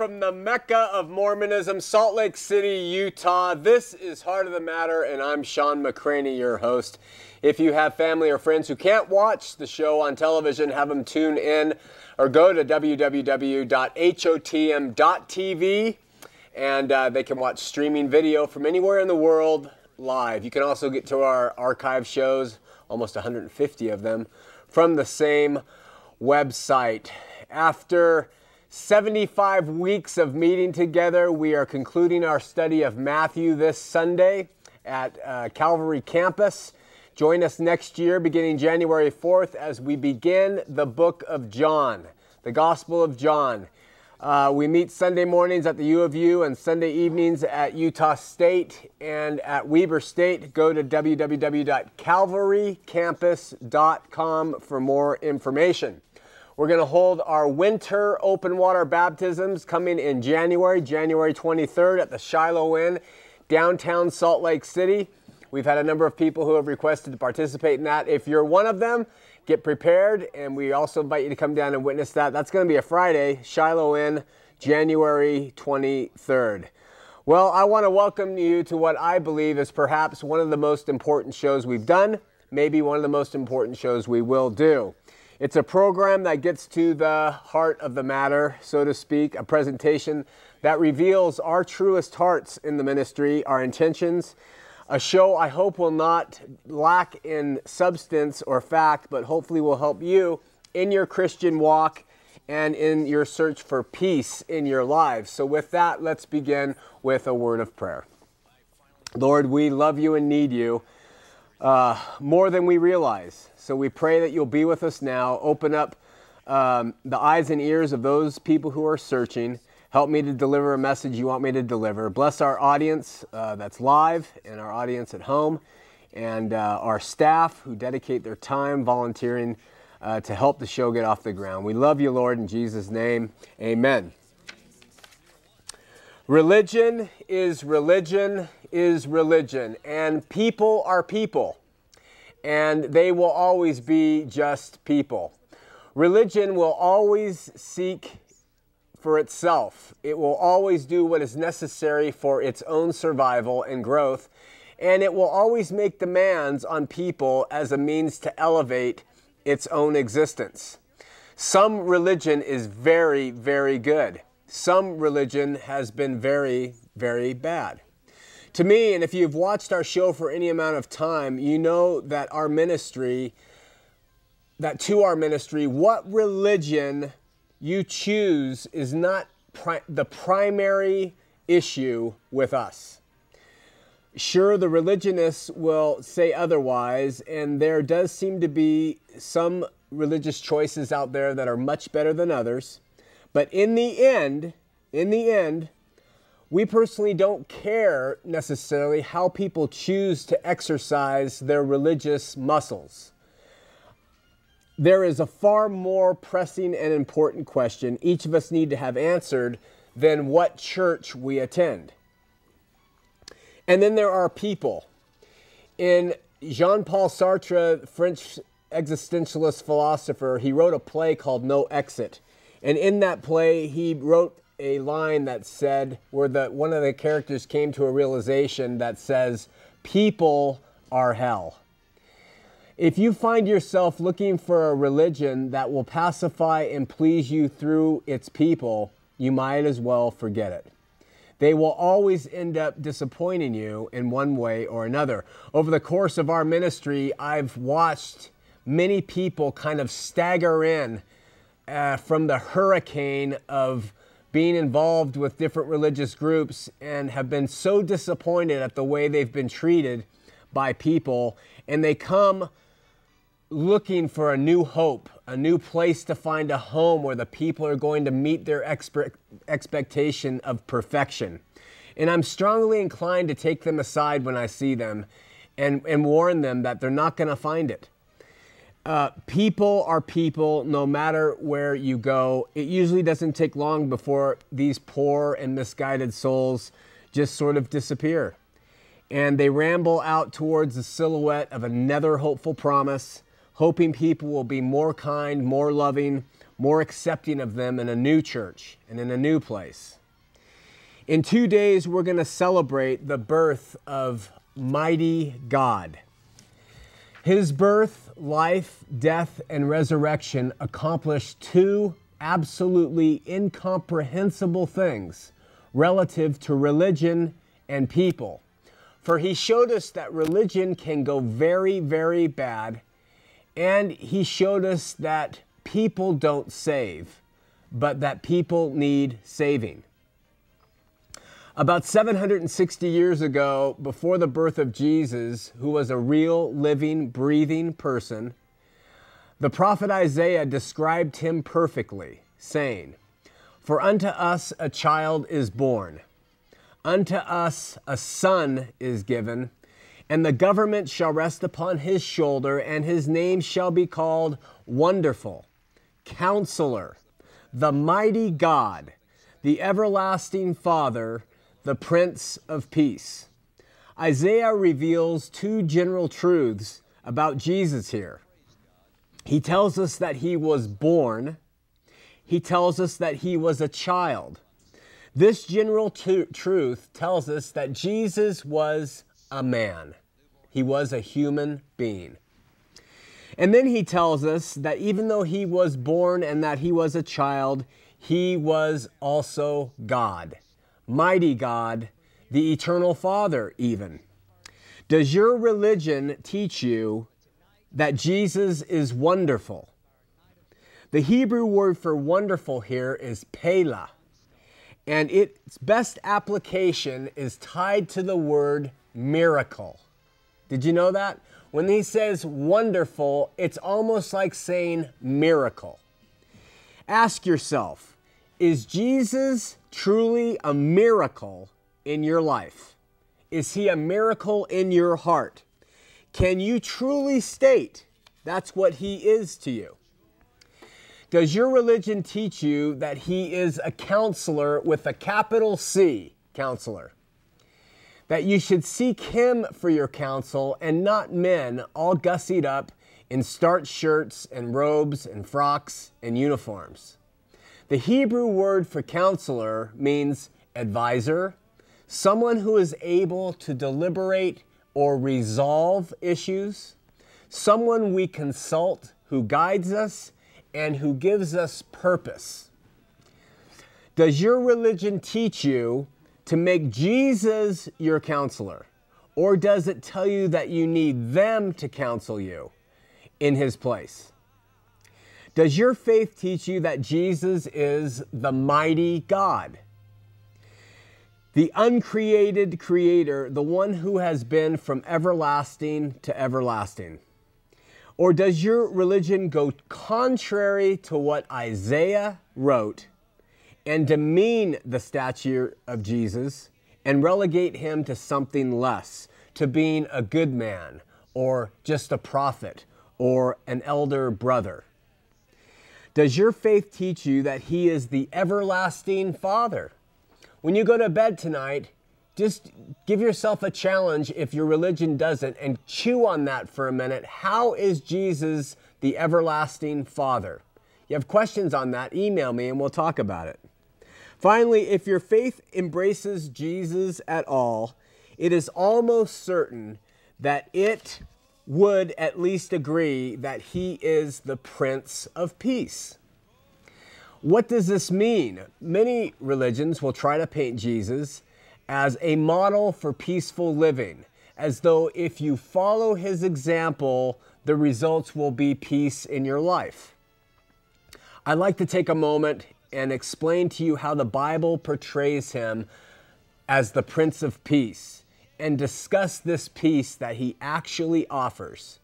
from the Mecca of Mormonism, Salt Lake City, Utah. This is Heart of the Matter, and I'm Shawn McCraney, your host. If you have family or friends who can't watch the show on television, have them tune in or go to www.hotm.tv and uh, they can watch streaming video from anywhere in the world live. You can also get to our archive shows, almost 150 of them, from the same website. After 75 weeks of meeting together. We are concluding our study of Matthew this Sunday at uh, Calvary Campus. Join us next year, beginning January 4th, as we begin the book of John, the Gospel of John. Uh, we meet Sunday mornings at the U of U and Sunday evenings at Utah State and at Weber State. Go to www.calvarycampus.com for more information. We're going to hold our winter open water baptisms coming in January, January 23rd at the Shiloh Inn, downtown Salt Lake City. We've had a number of people who have requested to participate in that. If you're one of them, get prepared, and we also invite you to come down and witness that. That's going to be a Friday, Shiloh Inn, January 23rd. Well, I want to welcome you to what I believe is perhaps one of the most important shows we've done, maybe one of the most important shows we will do. It's a program that gets to the heart of the matter, so to speak, a presentation that reveals our truest hearts in the ministry, our intentions. A show I hope will not lack in substance or fact, but hopefully will help you in your Christian walk and in your search for peace in your lives. So, with that, let's begin with a word of prayer. Lord, we love you and need you uh, more than we realize. So we pray that you'll be with us now. Open up um, the eyes and ears of those people who are searching. Help me to deliver a message you want me to deliver. Bless our audience uh, that's live and our audience at home and uh, our staff who dedicate their time volunteering uh, to help the show get off the ground. We love you, Lord, in Jesus' name. Amen. Religion is religion is religion, and people are people and they will always be just people. Religion will always seek for itself. It will always do what is necessary for its own survival and growth, and it will always make demands on people as a means to elevate its own existence. Some religion is very, very good. Some religion has been very, very bad to me, and if you've watched our show for any amount of time, you know that our ministry, that to our ministry, what religion you choose is not pri- the primary issue with us. Sure, the religionists will say otherwise, and there does seem to be some religious choices out there that are much better than others. But in the end, in the end, we personally don't care necessarily how people choose to exercise their religious muscles. There is a far more pressing and important question each of us need to have answered than what church we attend. And then there are people. In Jean Paul Sartre, French existentialist philosopher, he wrote a play called No Exit. And in that play, he wrote a line that said where the one of the characters came to a realization that says people are hell. If you find yourself looking for a religion that will pacify and please you through its people, you might as well forget it. They will always end up disappointing you in one way or another. Over the course of our ministry, I've watched many people kind of stagger in uh, from the hurricane of being involved with different religious groups and have been so disappointed at the way they've been treated by people. And they come looking for a new hope, a new place to find a home where the people are going to meet their expe- expectation of perfection. And I'm strongly inclined to take them aside when I see them and, and warn them that they're not going to find it. Uh, people are people no matter where you go. It usually doesn't take long before these poor and misguided souls just sort of disappear. And they ramble out towards the silhouette of another hopeful promise, hoping people will be more kind, more loving, more accepting of them in a new church and in a new place. In two days, we're going to celebrate the birth of mighty God. His birth, life, death, and resurrection accomplished two absolutely incomprehensible things relative to religion and people. For he showed us that religion can go very, very bad, and he showed us that people don't save, but that people need saving. About 760 years ago, before the birth of Jesus, who was a real, living, breathing person, the prophet Isaiah described him perfectly, saying, For unto us a child is born, unto us a son is given, and the government shall rest upon his shoulder, and his name shall be called Wonderful, Counselor, the Mighty God, the Everlasting Father the Prince of Peace. Isaiah reveals two general truths about Jesus here. He tells us that he was born, he tells us that he was a child. This general t- truth tells us that Jesus was a man, he was a human being. And then he tells us that even though he was born and that he was a child, he was also God mighty God, the eternal Father, even. Does your religion teach you that Jesus is wonderful? The Hebrew word for wonderful here is pela, and its best application is tied to the word miracle. Did you know that? When he says wonderful, it's almost like saying miracle. Ask yourself, is Jesus truly a miracle in your life? Is he a miracle in your heart? Can you truly state that's what he is to you? Does your religion teach you that he is a counselor with a capital C, counselor? That you should seek him for your counsel and not men all gussied up in starched shirts and robes and frocks and uniforms? The Hebrew word for counselor means advisor, someone who is able to deliberate or resolve issues, someone we consult who guides us and who gives us purpose. Does your religion teach you to make Jesus your counselor? Or does it tell you that you need them to counsel you in his place? Does your faith teach you that Jesus is the mighty God? The uncreated creator, the one who has been from everlasting to everlasting? Or does your religion go contrary to what Isaiah wrote and demean the stature of Jesus and relegate him to something less, to being a good man or just a prophet or an elder brother? Does your faith teach you that He is the everlasting Father? When you go to bed tonight, just give yourself a challenge if your religion doesn't and chew on that for a minute. How is Jesus the everlasting Father? You have questions on that, email me and we'll talk about it. Finally, if your faith embraces Jesus at all, it is almost certain that it would at least agree that he is the Prince of Peace. What does this mean? Many religions will try to paint Jesus as a model for peaceful living, as though if you follow his example, the results will be peace in your life. I'd like to take a moment and explain to you how the Bible portrays him as the Prince of Peace and discuss this peace that he actually offers.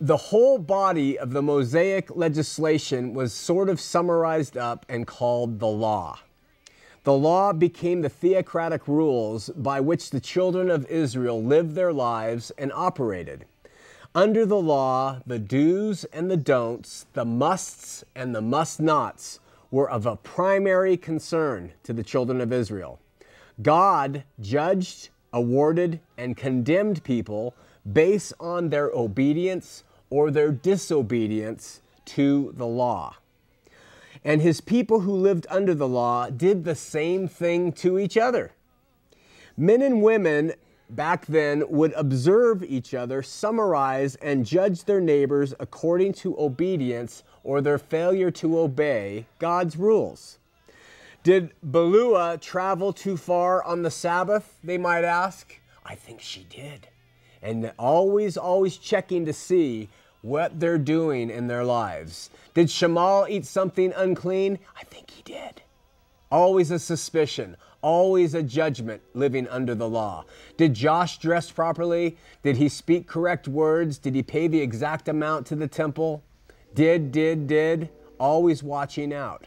The whole body of the Mosaic legislation was sort of summarized up and called the law. The law became the theocratic rules by which the children of Israel lived their lives and operated. Under the law, the do's and the don'ts, the musts and the must nots were of a primary concern to the children of Israel. God judged, awarded, and condemned people based on their obedience or their disobedience to the law. And his people who lived under the law did the same thing to each other. Men and women back then would observe each other, summarize, and judge their neighbors according to obedience or their failure to obey God's rules. Did Balua travel too far on the Sabbath, they might ask? I think she did. And always, always checking to see what they're doing in their lives. Did Shamal eat something unclean? I think he did. Always a suspicion, always a judgment living under the law. Did Josh dress properly? Did he speak correct words? Did he pay the exact amount to the temple? Did, did, did, always watching out.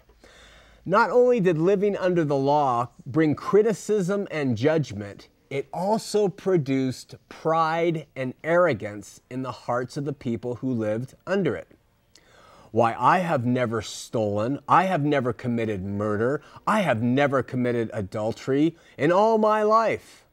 Not only did living under the law bring criticism and judgment, it also produced pride and arrogance in the hearts of the people who lived under it. Why, I have never stolen. I have never committed murder. I have never committed adultery in all my life.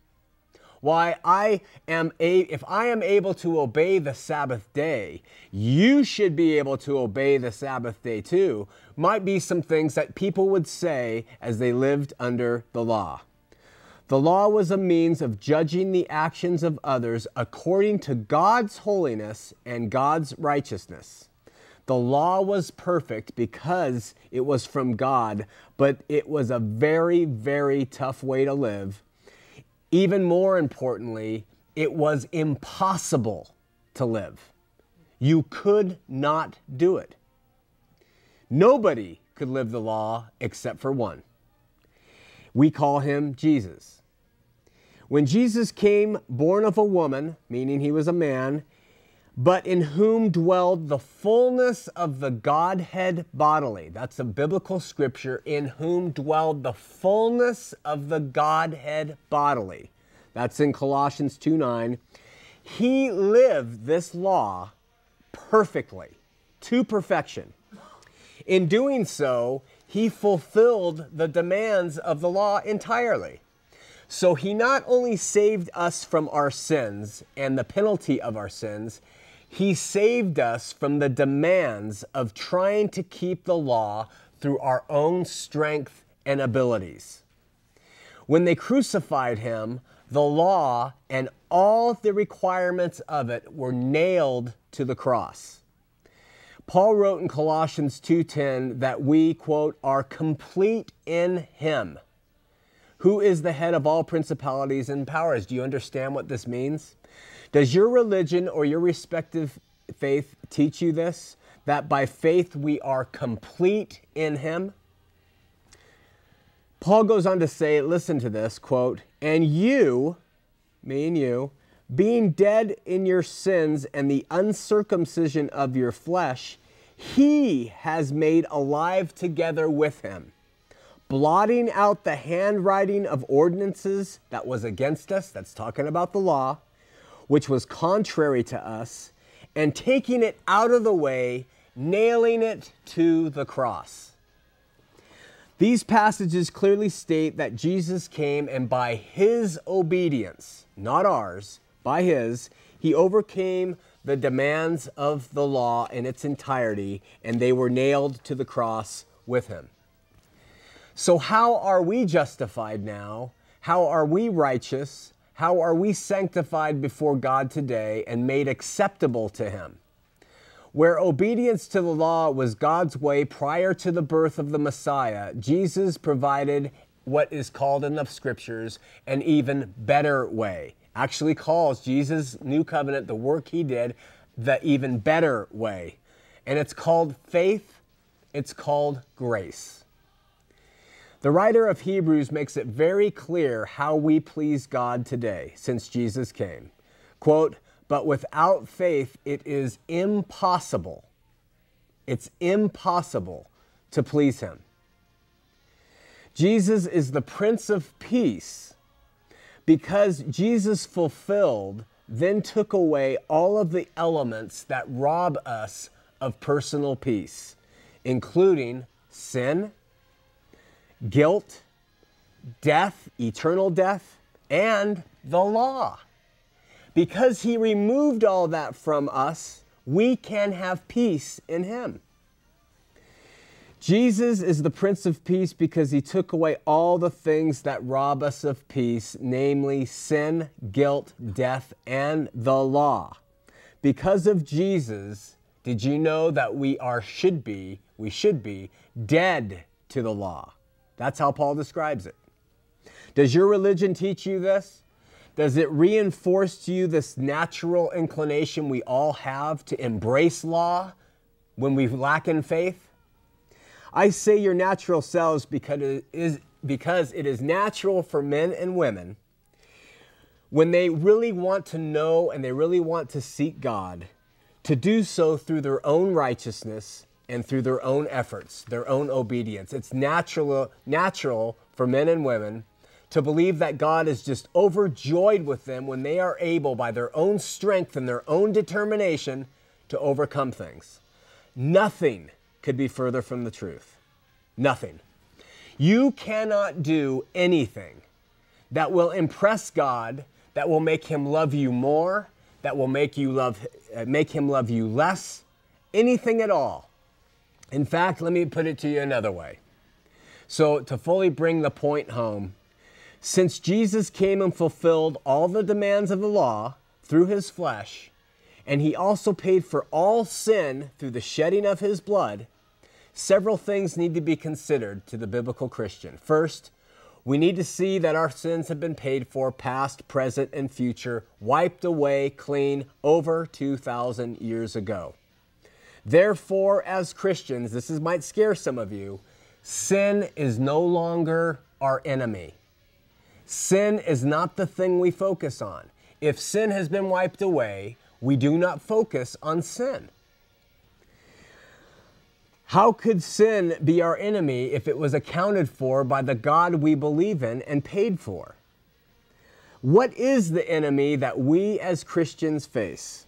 Why, I am a, if I am able to obey the Sabbath day, you should be able to obey the Sabbath day too. Might be some things that people would say as they lived under the law. The law was a means of judging the actions of others according to God's holiness and God's righteousness. The law was perfect because it was from God, but it was a very, very tough way to live. Even more importantly, it was impossible to live. You could not do it. Nobody could live the law except for one. We call him Jesus. When Jesus came, born of a woman, meaning he was a man, but in whom dwelled the fullness of the Godhead bodily. That's a biblical scripture. In whom dwelled the fullness of the Godhead bodily. That's in Colossians 2 9. He lived this law perfectly, to perfection. In doing so, he fulfilled the demands of the law entirely. So he not only saved us from our sins and the penalty of our sins, he saved us from the demands of trying to keep the law through our own strength and abilities. When they crucified him, the law and all the requirements of it were nailed to the cross. Paul wrote in Colossians 2:10 that we quote are complete in him who is the head of all principalities and powers. Do you understand what this means? Does your religion or your respective faith teach you this? That by faith we are complete in Him? Paul goes on to say, listen to this quote, and you, me and you, being dead in your sins and the uncircumcision of your flesh, he has made alive together with him, blotting out the handwriting of ordinances that was against us, that's talking about the law, which was contrary to us, and taking it out of the way, nailing it to the cross. These passages clearly state that Jesus came and by his obedience, not ours, by his, he overcame the demands of the law in its entirety, and they were nailed to the cross with him. So, how are we justified now? How are we righteous? How are we sanctified before God today and made acceptable to Him? Where obedience to the law was God's way prior to the birth of the Messiah, Jesus provided what is called in the scriptures an even better way. Actually calls Jesus' new covenant, the work he did, the even better way. And it's called faith, it's called grace. The writer of Hebrews makes it very clear how we please God today since Jesus came. Quote, but without faith, it is impossible. It's impossible to please Him. Jesus is the Prince of Peace because Jesus fulfilled, then took away all of the elements that rob us of personal peace, including sin, guilt, death, eternal death, and the law. Because he removed all that from us, we can have peace in him. Jesus is the Prince of Peace because he took away all the things that rob us of peace, namely sin, guilt, death, and the law. Because of Jesus, did you know that we are should be, we should be dead to the law? That's how Paul describes it. Does your religion teach you this? Does it reinforce to you this natural inclination we all have to embrace law when we lack in faith? I say your natural selves because it is, because it is natural for men and women when they really want to know and they really want to seek God to do so through their own righteousness and through their own efforts, their own obedience. It's natural, natural for men and women to believe that God is just overjoyed with them when they are able, by their own strength and their own determination, to overcome things. Nothing could be further from the truth. Nothing. You cannot do anything that will impress God, that will make him love you more, that will make you love uh, make him love you less, anything at all. In fact, let me put it to you another way. So to fully bring the point home, since Jesus came and fulfilled all the demands of the law through his flesh, and he also paid for all sin through the shedding of his blood, several things need to be considered to the biblical Christian. First, we need to see that our sins have been paid for, past, present, and future, wiped away clean over 2,000 years ago. Therefore, as Christians, this is, might scare some of you, sin is no longer our enemy. Sin is not the thing we focus on. If sin has been wiped away, we do not focus on sin. How could sin be our enemy if it was accounted for by the God we believe in and paid for? What is the enemy that we as Christians face?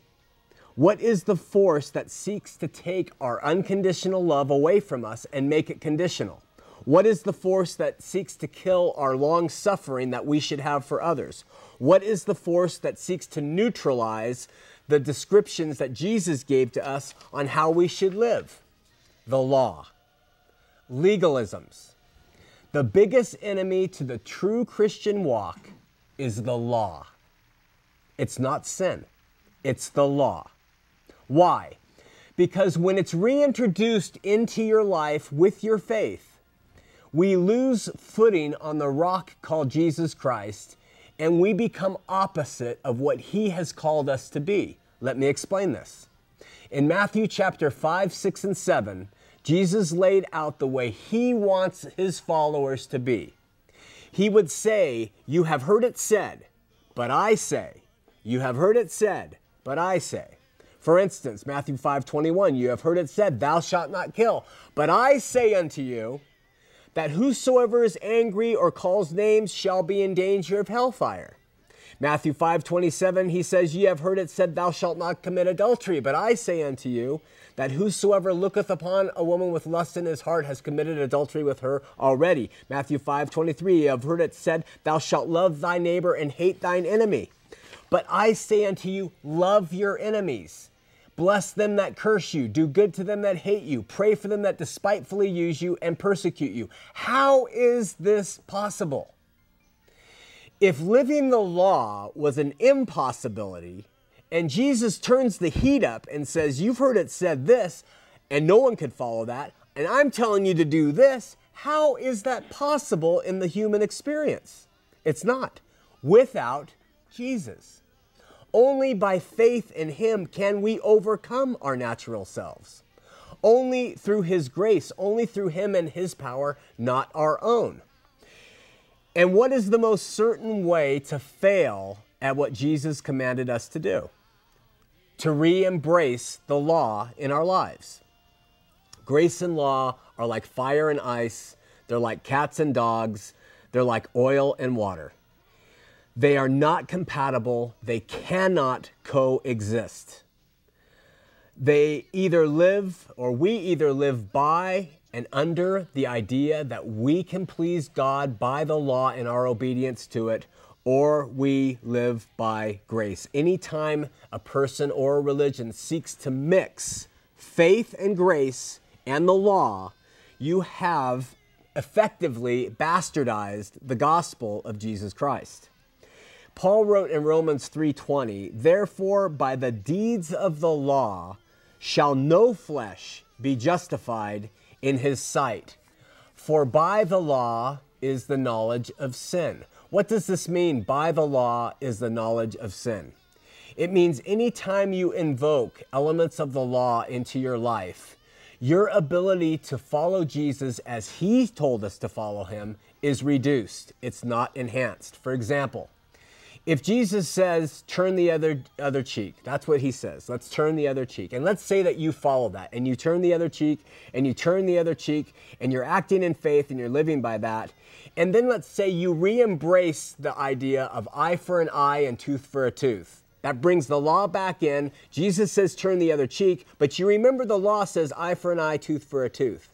What is the force that seeks to take our unconditional love away from us and make it conditional? What is the force that seeks to kill our long suffering that we should have for others? What is the force that seeks to neutralize the descriptions that Jesus gave to us on how we should live? The law. Legalisms. The biggest enemy to the true Christian walk is the law. It's not sin, it's the law. Why? Because when it's reintroduced into your life with your faith, we lose footing on the rock called Jesus Christ and we become opposite of what he has called us to be. Let me explain this. In Matthew chapter 5, 6, and 7, Jesus laid out the way he wants his followers to be. He would say, You have heard it said, but I say. You have heard it said, but I say. For instance, Matthew 5, 21, you have heard it said, Thou shalt not kill. But I say unto you, that whosoever is angry or calls names shall be in danger of hellfire. Matthew 5:27 he says ye have heard it said thou shalt not commit adultery but I say unto you that whosoever looketh upon a woman with lust in his heart has committed adultery with her already. Matthew 5:23 ye have heard it said thou shalt love thy neighbor and hate thine enemy. But I say unto you love your enemies Bless them that curse you, do good to them that hate you, pray for them that despitefully use you and persecute you. How is this possible? If living the law was an impossibility, and Jesus turns the heat up and says, You've heard it said this, and no one could follow that, and I'm telling you to do this, How is that possible in the human experience? It's not. Without Jesus. Only by faith in Him can we overcome our natural selves. Only through His grace, only through Him and His power, not our own. And what is the most certain way to fail at what Jesus commanded us to do? To re embrace the law in our lives. Grace and law are like fire and ice, they're like cats and dogs, they're like oil and water. They are not compatible, they cannot coexist. They either live, or we either live by and under the idea that we can please God by the law and our obedience to it, or we live by grace. Anytime a person or a religion seeks to mix faith and grace and the law, you have effectively bastardized the gospel of Jesus Christ. Paul wrote in Romans 3:20, "Therefore by the deeds of the law shall no flesh be justified in his sight, for by the law is the knowledge of sin." What does this mean? By the law is the knowledge of sin. It means anytime you invoke elements of the law into your life, your ability to follow Jesus as he told us to follow him is reduced. It's not enhanced. For example, if Jesus says, turn the other, other cheek, that's what he says. Let's turn the other cheek. And let's say that you follow that and you turn the other cheek and you turn the other cheek and you're acting in faith and you're living by that. And then let's say you re embrace the idea of eye for an eye and tooth for a tooth. That brings the law back in. Jesus says, turn the other cheek, but you remember the law says eye for an eye, tooth for a tooth.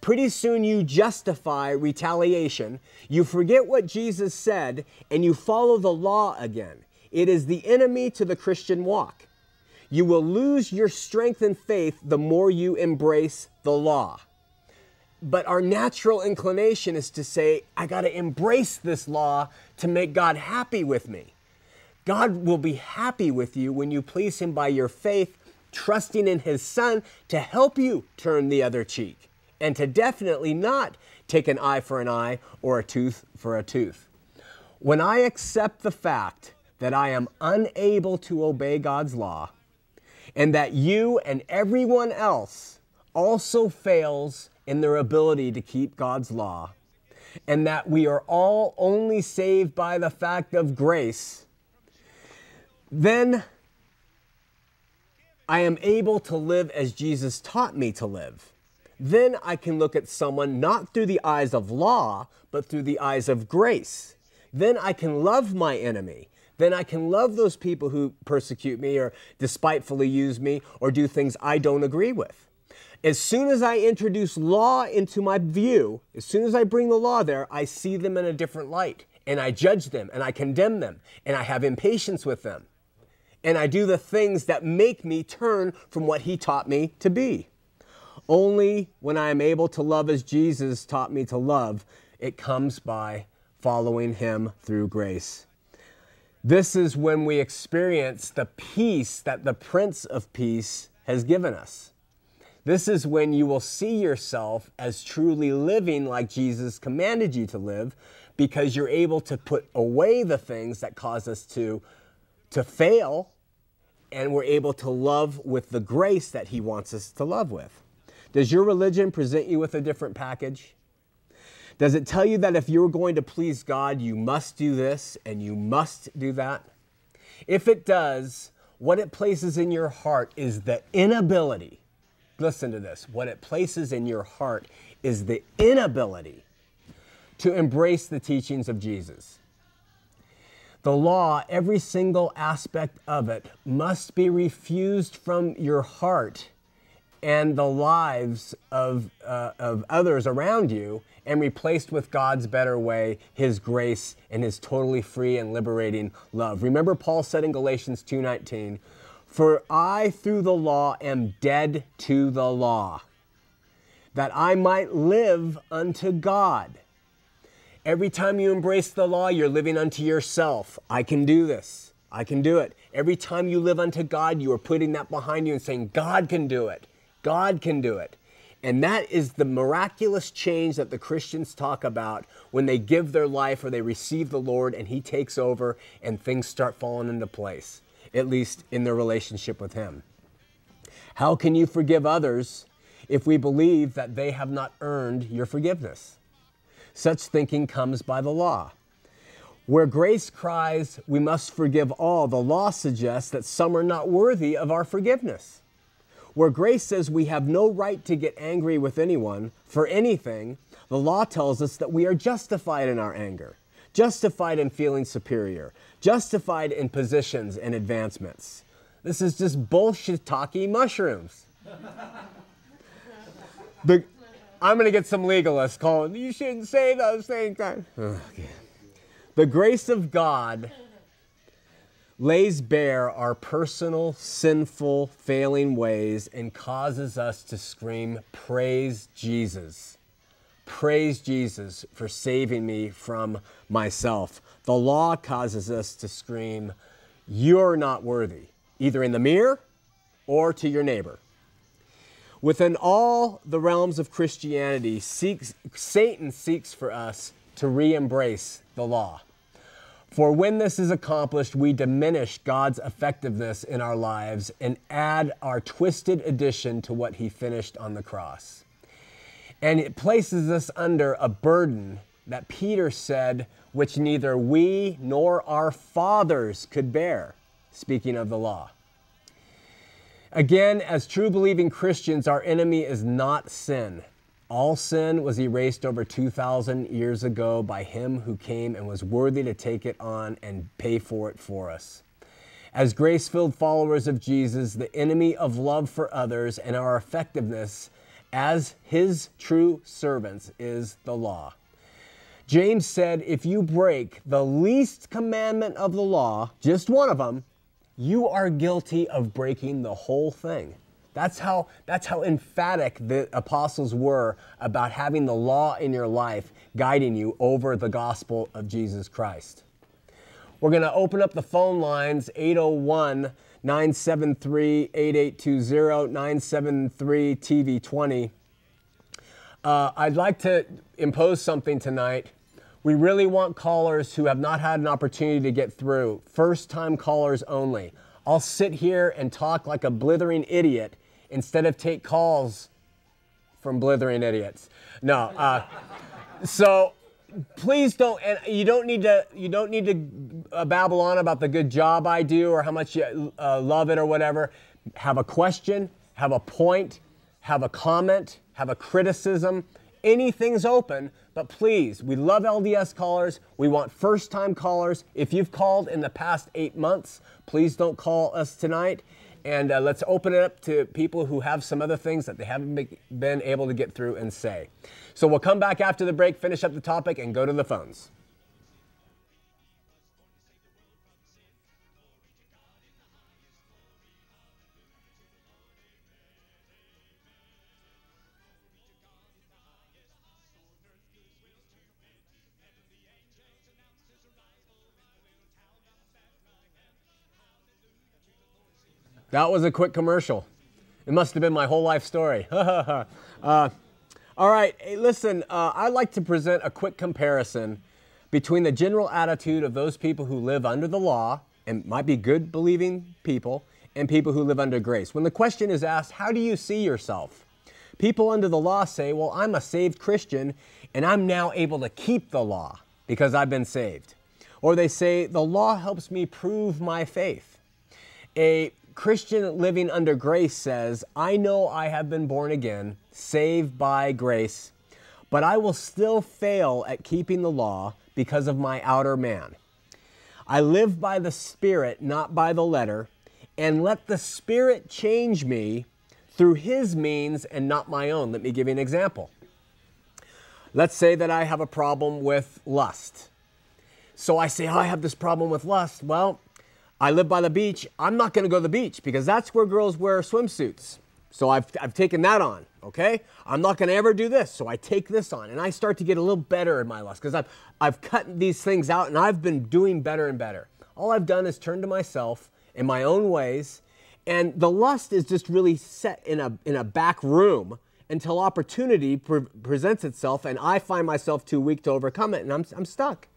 Pretty soon you justify retaliation, you forget what Jesus said, and you follow the law again. It is the enemy to the Christian walk. You will lose your strength and faith the more you embrace the law. But our natural inclination is to say, I got to embrace this law to make God happy with me. God will be happy with you when you please Him by your faith, trusting in His Son to help you turn the other cheek and to definitely not take an eye for an eye or a tooth for a tooth. When I accept the fact that I am unable to obey God's law and that you and everyone else also fails in their ability to keep God's law, and that we are all only saved by the fact of grace, then I am able to live as Jesus taught me to live then I can look at someone not through the eyes of law, but through the eyes of grace. Then I can love my enemy. Then I can love those people who persecute me or despitefully use me or do things I don't agree with. As soon as I introduce law into my view, as soon as I bring the law there, I see them in a different light and I judge them and I condemn them and I have impatience with them. And I do the things that make me turn from what he taught me to be. Only when I am able to love as Jesus taught me to love, it comes by following Him through grace. This is when we experience the peace that the Prince of Peace has given us. This is when you will see yourself as truly living like Jesus commanded you to live because you're able to put away the things that cause us to, to fail and we're able to love with the grace that He wants us to love with. Does your religion present you with a different package? Does it tell you that if you're going to please God, you must do this and you must do that? If it does, what it places in your heart is the inability. Listen to this. What it places in your heart is the inability to embrace the teachings of Jesus. The law, every single aspect of it, must be refused from your heart and the lives of, uh, of others around you and replaced with God's better way, His grace and His totally free and liberating love. Remember Paul said in Galatians 2:19, "For I through the law am dead to the law, that I might live unto God." Every time you embrace the law, you're living unto yourself. I can do this. I can do it. Every time you live unto God, you are putting that behind you and saying, God can do it. God can do it. And that is the miraculous change that the Christians talk about when they give their life or they receive the Lord and He takes over and things start falling into place, at least in their relationship with Him. How can you forgive others if we believe that they have not earned your forgiveness? Such thinking comes by the law. Where grace cries, we must forgive all, the law suggests that some are not worthy of our forgiveness. Where grace says we have no right to get angry with anyone for anything, the law tells us that we are justified in our anger, justified in feeling superior, justified in positions and advancements. This is just bullshit talky mushrooms. the, I'm going to get some legalists calling, you shouldn't say those things. The grace of God lays bare our personal, sinful, failing ways and causes us to scream, Praise Jesus. Praise Jesus for saving me from myself. The law causes us to scream, You're not worthy, either in the mirror or to your neighbor. Within all the realms of Christianity, seeks, Satan seeks for us to re embrace the law. For when this is accomplished, we diminish God's effectiveness in our lives and add our twisted addition to what He finished on the cross. And it places us under a burden that Peter said, which neither we nor our fathers could bear, speaking of the law. Again, as true believing Christians, our enemy is not sin. All sin was erased over 2,000 years ago by him who came and was worthy to take it on and pay for it for us. As grace filled followers of Jesus, the enemy of love for others and our effectiveness as his true servants is the law. James said, If you break the least commandment of the law, just one of them, you are guilty of breaking the whole thing. That's how, that's how emphatic the apostles were about having the law in your life guiding you over the gospel of Jesus Christ. We're going to open up the phone lines 801 973 8820 973 TV20. Uh, I'd like to impose something tonight. We really want callers who have not had an opportunity to get through, first time callers only. I'll sit here and talk like a blithering idiot instead of take calls from blithering idiots. No. Uh, so please don't and you don't need to you don't need to uh, babble on about the good job I do or how much you uh, love it or whatever. Have a question, have a point, have a comment, have a criticism. Anything's open, but please, we love LDS callers. We want first time callers. If you've called in the past eight months, please don't call us tonight and uh, let's open it up to people who have some other things that they haven't been able to get through and say. So we'll come back after the break, finish up the topic, and go to the phones. That was a quick commercial. It must have been my whole life story. uh, all right, hey, listen, uh, I'd like to present a quick comparison between the general attitude of those people who live under the law and might be good believing people and people who live under grace. When the question is asked, how do you see yourself? People under the law say, well, I'm a saved Christian and I'm now able to keep the law because I've been saved. Or they say, the law helps me prove my faith. A Christian living under grace says, I know I have been born again, saved by grace, but I will still fail at keeping the law because of my outer man. I live by the Spirit, not by the letter, and let the Spirit change me through His means and not my own. Let me give you an example. Let's say that I have a problem with lust. So I say, oh, I have this problem with lust. Well, I live by the beach. I'm not going to go to the beach because that's where girls wear swimsuits. So I've, I've taken that on, okay? I'm not going to ever do this. So I take this on and I start to get a little better in my lust because I've, I've cut these things out and I've been doing better and better. All I've done is turn to myself in my own ways. And the lust is just really set in a, in a back room until opportunity pre- presents itself and I find myself too weak to overcome it and I'm, I'm stuck.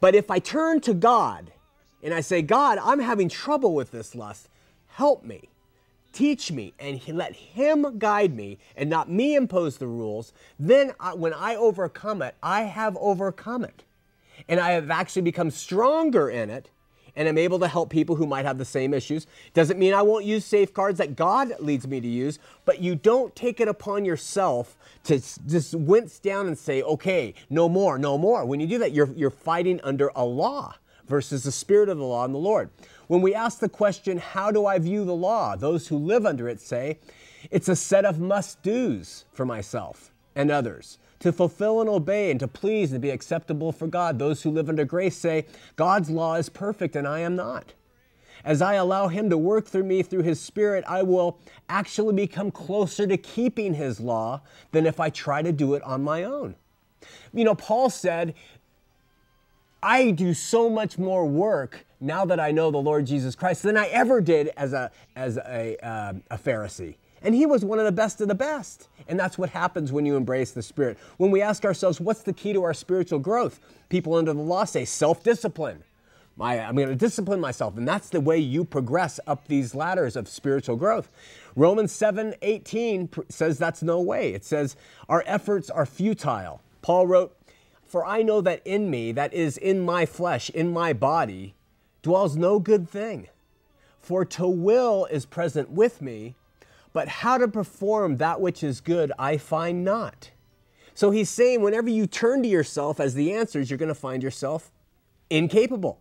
But if I turn to God and I say, God, I'm having trouble with this lust, help me, teach me, and let Him guide me and not me impose the rules, then I, when I overcome it, I have overcome it. And I have actually become stronger in it and am able to help people who might have the same issues. Doesn't mean I won't use safeguards that God leads me to use, but you don't take it upon yourself to just wince down and say, okay, no more, no more. When you do that, you're, you're fighting under a law versus the spirit of the law and the Lord. When we ask the question, how do I view the law? Those who live under it say, it's a set of must do's for myself and others to fulfill and obey and to please and be acceptable for God. Those who live under grace say, God's law is perfect and I am not. As I allow Him to work through me through His Spirit, I will actually become closer to keeping His law than if I try to do it on my own. You know, Paul said, I do so much more work now that I know the Lord Jesus Christ than I ever did as a, as a, uh, a Pharisee. And he was one of the best of the best. And that's what happens when you embrace the Spirit. When we ask ourselves, what's the key to our spiritual growth? People under the law say self discipline. I'm going to discipline myself. And that's the way you progress up these ladders of spiritual growth. Romans 7 18 says that's no way. It says, Our efforts are futile. Paul wrote, For I know that in me, that is in my flesh, in my body, dwells no good thing. For to will is present with me but how to perform that which is good, I find not. So he's saying whenever you turn to yourself as the answers, you're going to find yourself incapable.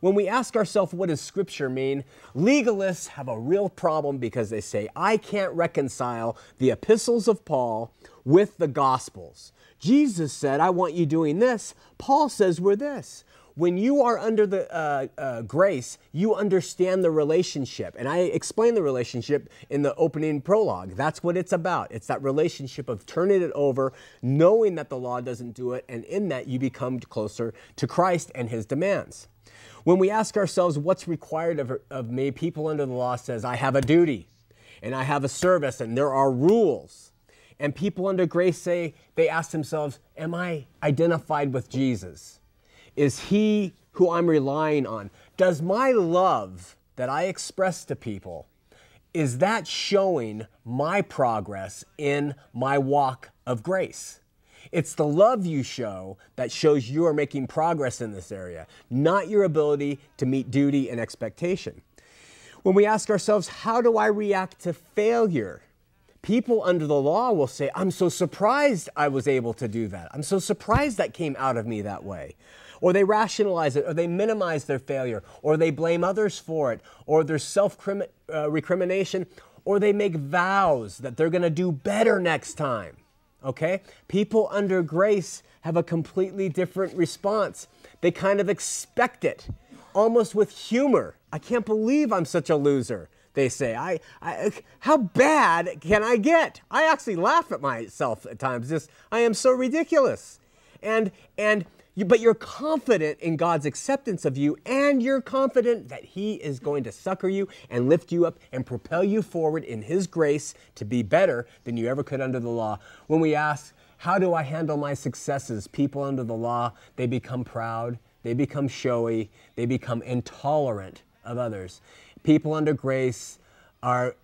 When we ask ourselves, what does Scripture mean? Legalists have a real problem because they say, I can't reconcile the epistles of Paul with the Gospels. Jesus said, I want you doing this. Paul says, we're this when you are under the uh, uh, grace, you understand the relationship. And I explain the relationship in the opening prologue. That's what it's about. It's that relationship of turning it over, knowing that the law doesn't do it, and in that you become closer to Christ and his demands. When we ask ourselves what's required of, of me, people under the law says, I have a duty and I have a service and there are rules. And people under grace say, they ask themselves, Am I identified with Jesus? Is He who I'm relying on? Does my love that I express to people, is that showing my progress in my walk of grace? It's the love you show that shows you are making progress in this area, not your ability to meet duty and expectation. When we ask ourselves, how do I react to failure? People under the law will say, I'm so surprised I was able to do that. I'm so surprised that came out of me that way or they rationalize it, or they minimize their failure, or they blame others for it, or there's self uh, recrimination, or they make vows that they're going to do better next time. Okay? People under grace have a completely different response. They kind of expect it, almost with humor. I can't believe I'm such a loser they say. I, I, how bad can I get? I actually laugh at myself at times. Just, I am so ridiculous. And, and you, but you're confident in God's acceptance of you, and you're confident that He is going to succor you and lift you up and propel you forward in His grace to be better than you ever could under the law. When we ask, How do I handle my successes? People under the law, they become proud, they become showy, they become intolerant of others. People under grace are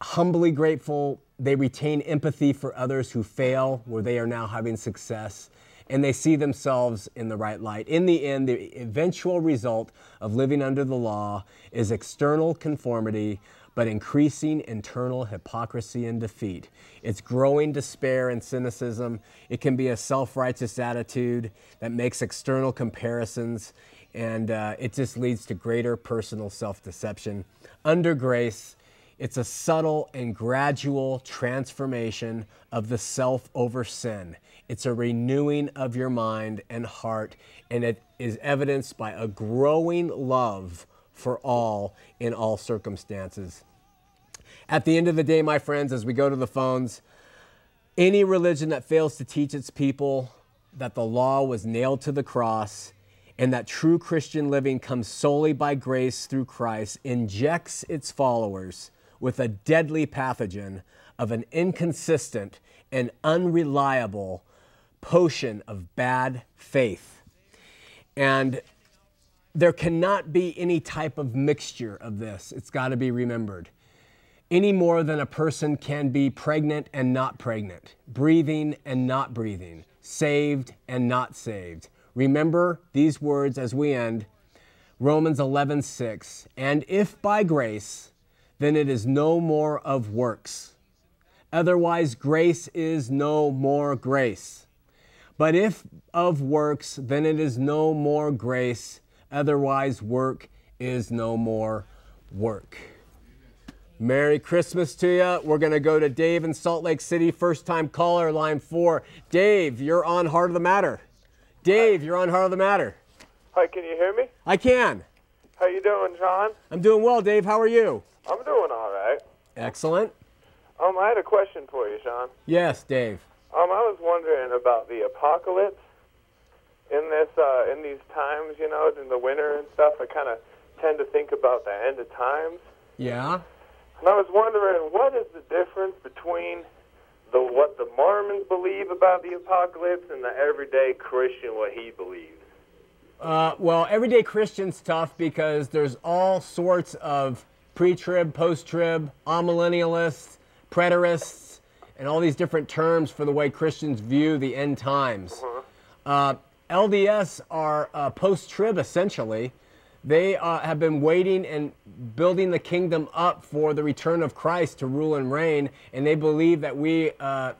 humbly grateful. They retain empathy for others who fail where they are now having success and they see themselves in the right light. In the end, the eventual result of living under the law is external conformity, but increasing internal hypocrisy and defeat. It's growing despair and cynicism. It can be a self righteous attitude that makes external comparisons, and uh, it just leads to greater personal self deception. Under grace, it's a subtle and gradual transformation of the self over sin. It's a renewing of your mind and heart, and it is evidenced by a growing love for all in all circumstances. At the end of the day, my friends, as we go to the phones, any religion that fails to teach its people that the law was nailed to the cross and that true Christian living comes solely by grace through Christ injects its followers with a deadly pathogen of an inconsistent and unreliable potion of bad faith. And there cannot be any type of mixture of this. It's got to be remembered. Any more than a person can be pregnant and not pregnant, breathing and not breathing, saved and not saved. Remember these words as we end Romans 11, 6. And if by grace, then it is no more of works. Otherwise, grace is no more grace. But if of works, then it is no more grace. Otherwise, work is no more work. Merry Christmas to you. We're going to go to Dave in Salt Lake City, first time caller, line four. Dave, you're on Heart of the Matter. Dave, you're on Heart of the Matter. Hi, can you hear me? I can. How you doing, John? I'm doing well, Dave. How are you? I'm doing all right. Excellent. Um, I had a question for you, Shawn. Yes, Dave. Um, I was wondering about the apocalypse in this, uh, in these times, you know, in the winter and stuff. I kind of tend to think about the end of times, Yeah. and I was wondering what is the difference between the what the Mormons believe about the apocalypse and the everyday Christian what he believes. Uh, well, everyday Christian's tough because there's all sorts of pre-trib, post-trib, amillennialists, preterists, and all these different terms for the way Christians view the end times. Uh, LDS are uh, post-trib essentially. They uh, have been waiting and building the kingdom up for the return of Christ to rule and reign, and they believe that we uh,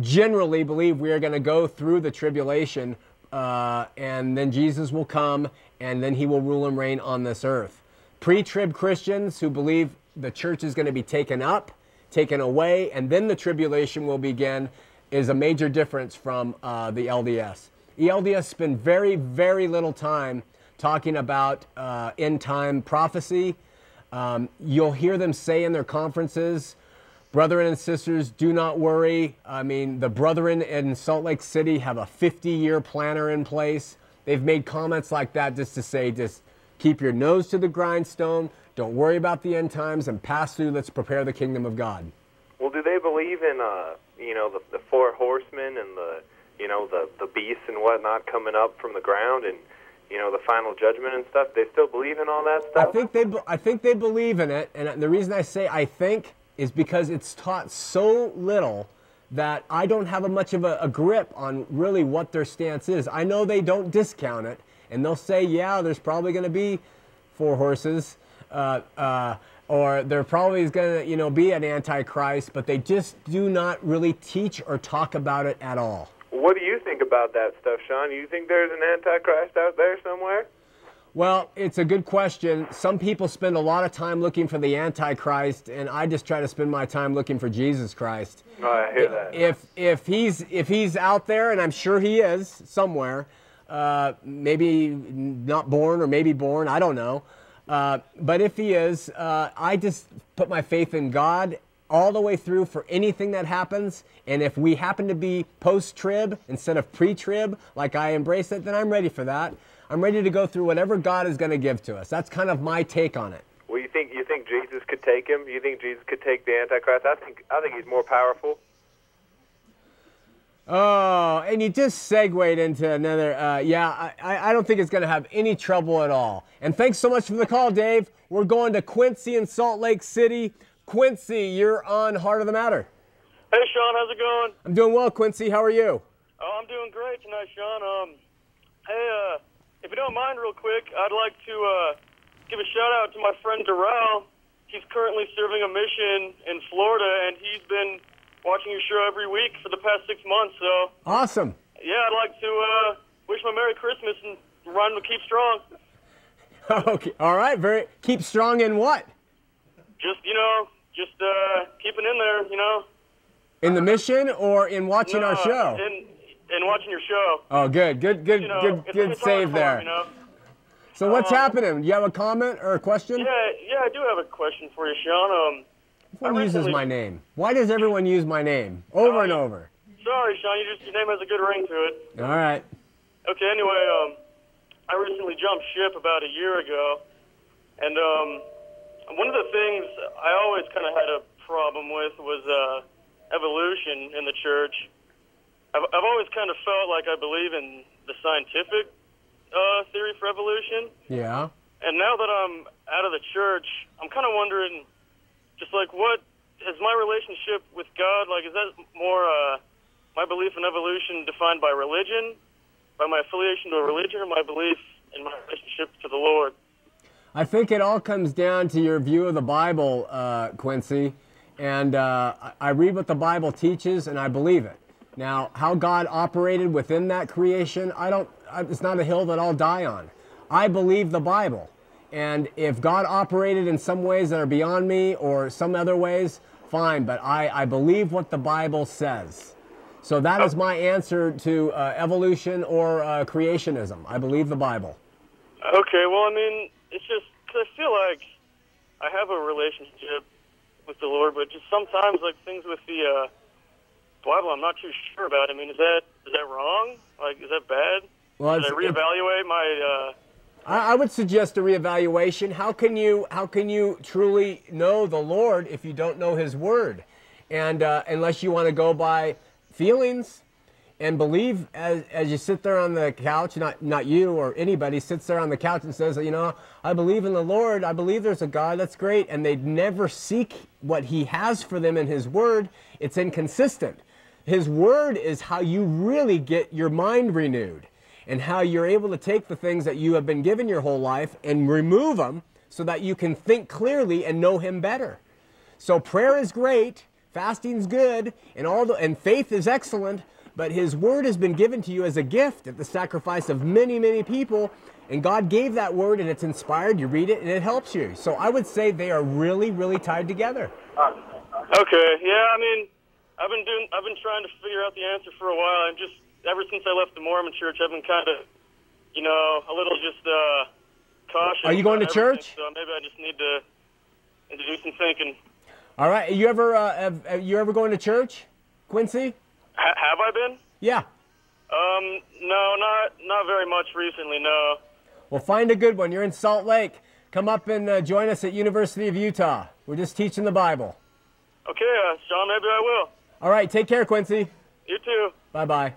generally believe we are going to go through the tribulation uh, and then Jesus will come and then he will rule and reign on this earth. Pre trib Christians who believe the church is going to be taken up, taken away, and then the tribulation will begin is a major difference from uh, the LDS. ELDS spend very, very little time talking about uh, end time prophecy. Um, you'll hear them say in their conferences, Brethren and sisters, do not worry. I mean, the brethren in Salt Lake City have a 50 year planner in place. They've made comments like that just to say, just keep your nose to the grindstone, don't worry about the end times, and pass through. Let's prepare the kingdom of God. Well, do they believe in, uh, you know, the, the four horsemen and the, you know, the the beasts and whatnot coming up from the ground and, you know, the final judgment and stuff? They still believe in all that stuff I think they, I think they believe in it, and the reason I say I think is because it's taught so little that I don't have a much of a, a grip on really what their stance is. I know they don't discount it, and they'll say, yeah, there's probably going to be four horses, uh, uh, or there probably is going to, you know, be an antichrist, but they just do not really teach or talk about it at all. What do you think about that stuff, Shawn? You think there's an antichrist out there somewhere? Well, it's a good question. Some people spend a lot of time looking for the Antichrist, and I just try to spend my time looking for Jesus Christ. Oh, I hear that. If if he's if he's out there, and I'm sure he is somewhere, uh, maybe not born or maybe born, I don't know. Uh, but if he is, uh, I just put my faith in God all the way through for anything that happens. And if we happen to be post trib instead of pre trib, like I embrace it, then I'm ready for that. I'm ready to go through whatever God is going to give to us. That's kind of my take on it. Well, you think you think Jesus could take him? You think Jesus could take the antichrist? I think I think he's more powerful. Oh, and you just segued into another. Uh, yeah, I- I, I don't think it's going to have any trouble at all. And thanks so much for the call, Dave. We're going to Quincy in Salt Lake City. Quincy, you're on Heart of the Matter. Hey Shawn, how's it going? I'm doing well, Quincy. How are you? Oh, I'm doing great tonight, Shawn. Um, hey, uh, if you don't mind, real quick, I'd like to uh, give a shout out to my friend Darrell. He's currently serving a mission in Florida, and he's been watching your show every week for the past six months. So, Awesome. yeah, I'd like to uh, wish my Merry Christmas and run to keep strong. Okay. All right. Very. Keep strong in what? Just you know, just uh, keeping in there, you know. In the mission or in watching our Uh, show? In, and watching your show. Oh, good. Good. Good. You know, good. it's, Good it's save hard for 'em, there. You know? So what's Um, happening? Do you have a comment or a question? Yeah, yeah, I do have a question for you, Shawn. Um, Everyone uses my name. Why does everyone use my name over and over? sorry, Shawn, you just your name has a good ring to it. All right. Okay, anyway, um, I recently jumped ship about a year ago, and um, one of the things I always kind of had a problem with was uh, evolution in the church. I've, I've always kind of felt like I believe in the scientific uh, theory for evolution. Yeah. And now that I'm out of the church, I'm kind of wondering, just like, what is my relationship with God? Like, is that more uh, my belief in evolution defined by religion, by my affiliation to a religion, or my belief in my relationship to the Lord? I think it all comes down to your view of the Bible, uh, Quincy. And uh, I- read what the Bible teaches, and I believe it. Now, how God operated within that creation, I don't. It's not a hill that I'll die on. I believe the Bible, and if God operated in some ways that are beyond me or some other ways, fine. But I, I believe what the Bible says. So that is my answer to uh, evolution or uh, creationism. I believe the Bible. Okay, well, I mean, it's just 'cause I feel like I have a relationship with the Lord, but just sometimes, like things with the uh, Bible, I'm not too sure about. I mean, is that is that wrong? Like, is that bad? Well, Should I reevaluate my? Uh, I, I would suggest a reevaluation. How can you how can you truly know the Lord if you don't know His Word, and uh, unless you want to go by feelings and believe as, as you sit there on the couch, not not you or anybody sits there on the couch and says, you know, I believe in the Lord. I believe there's a God. That's great, and they never seek what He has for them in His Word. It's inconsistent. His Word is how you really get your mind renewed and how you're able to take the things that you have been given your whole life and remove them so that you can think clearly and know him better. So prayer is great, fasting's good, and all the and faith is excellent, but his word has been given to you as a gift at the sacrifice of many, many people, and God gave that word and it's inspired, you read it and it helps you. So I would say they are really really tied together. okay, yeah, I mean, I've been doing, I've been trying to figure out the answer for a while, and just ever since I left the Mormon Church, I've been kind of, you know, a little just uh, cautious. Are you going to church? So maybe I just need to, need to do some thinking. All right, Are you ever uh, have, have you ever going to church, Quincy? Ha- have I been? Yeah. Um, no, not not very much recently. No. Well, find a good one. You're in Salt Lake. Come up and uh, join us at University of Utah. We're just teaching the Bible. Okay, uh, Shawn, maybe I will. All right, take care, Quincy. You too. Bye bye.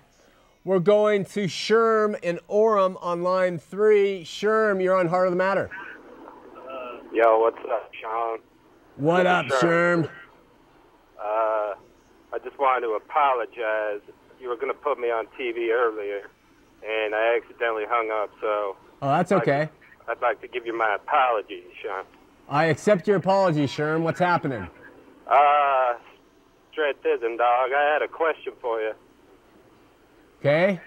We're going to Sherm in Orem on line three. Sherm, you're on Heart of the Matter. Yo, what's up, Shawn? What up, Sherm. Sherm? Uh, I just wanted to apologize. You were going to put me on TV earlier, and I accidentally hung up, so Oh, that's okay. I'd like to give you my apologies, Shawn. I accept your apology, Sherm. What's happening? Uh, straight thism, dog. I had a question for you. Okay.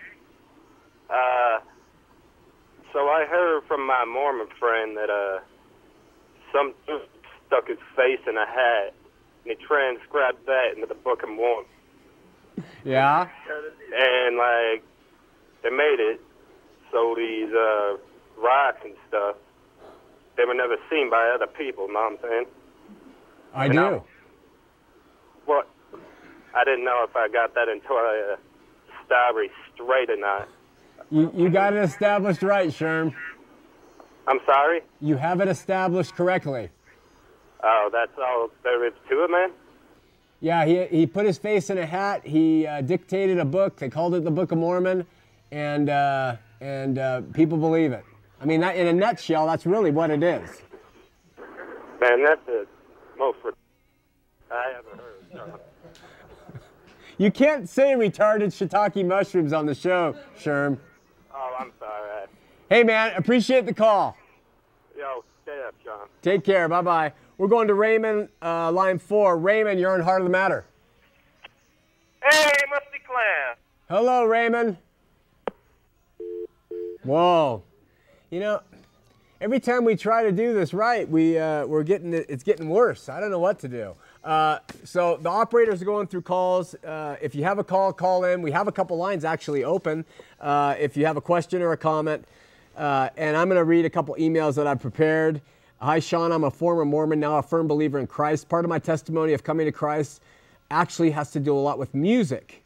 Uh, so I heard from my Mormon friend that, uh, some dude stuck his face in a hat, and he transcribed that into the Book of Mormon. Yeah. and like they made it so these uh rocks and stuff they were never seen by other people, know what I'm saying? I You do. know. What I didn't know if I got that into a uh, story straight or not. You, you got it established right, Sherm. I'm sorry? You have it established correctly. Oh, that's all there is to it, man? Yeah, he, he put his face in a hat. He uh, dictated a book. They called it the Book of Mormon, and uh, and uh, people believe it. I mean, that, in a nutshell, that's really what it is. Man, that's the most I ever heard. You can't say retarded shiitake mushrooms on the show, Sherm. Oh, I'm sorry. Hey, man, appreciate the call. Yo, stay up, John. Take care. Bye bye. We're going to Raymond, uh, line four. Raymond, you're on Heart of the Matter. Hey, Musty Clam. Hello, Raymond. Whoa. You know, every time we try to do this right, we, uh, we're getting it, it's getting worse. I don't know what to do. Uh, so the operators are going through calls. Uh, if you have a call, call in. We have a couple lines actually open. Uh, if you have a question or a comment, uh, and I'm going to read a couple emails that I've prepared. Hi, Shawn. I'm a former Mormon, now a firm believer in Christ. Part of my testimony of coming to Christ actually has to do a lot with music.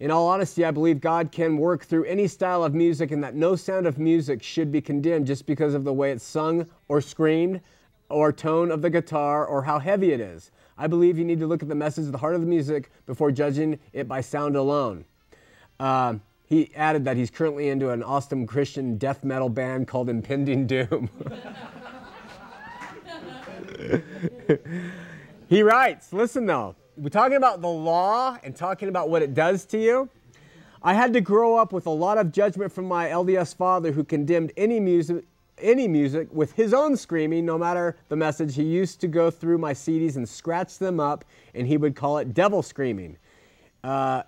In all honesty, I believe God can work through any style of music and that no sound of music should be condemned just because of the way it's sung or screamed or tone of the guitar or how heavy it is. I believe you need to look at the message, the heart of the music, before judging it by sound alone. Uh, he added that he's currently into an awesome Christian death metal band called Impending Doom. he writes, listen though, we're talking about the law and talking about what it does to you. I had to grow up with a lot of judgment from my LDS father who condemned any music any music with his own screaming, no matter the message. He used to go through my CDs and scratch them up, and he would call it devil screaming. Uh,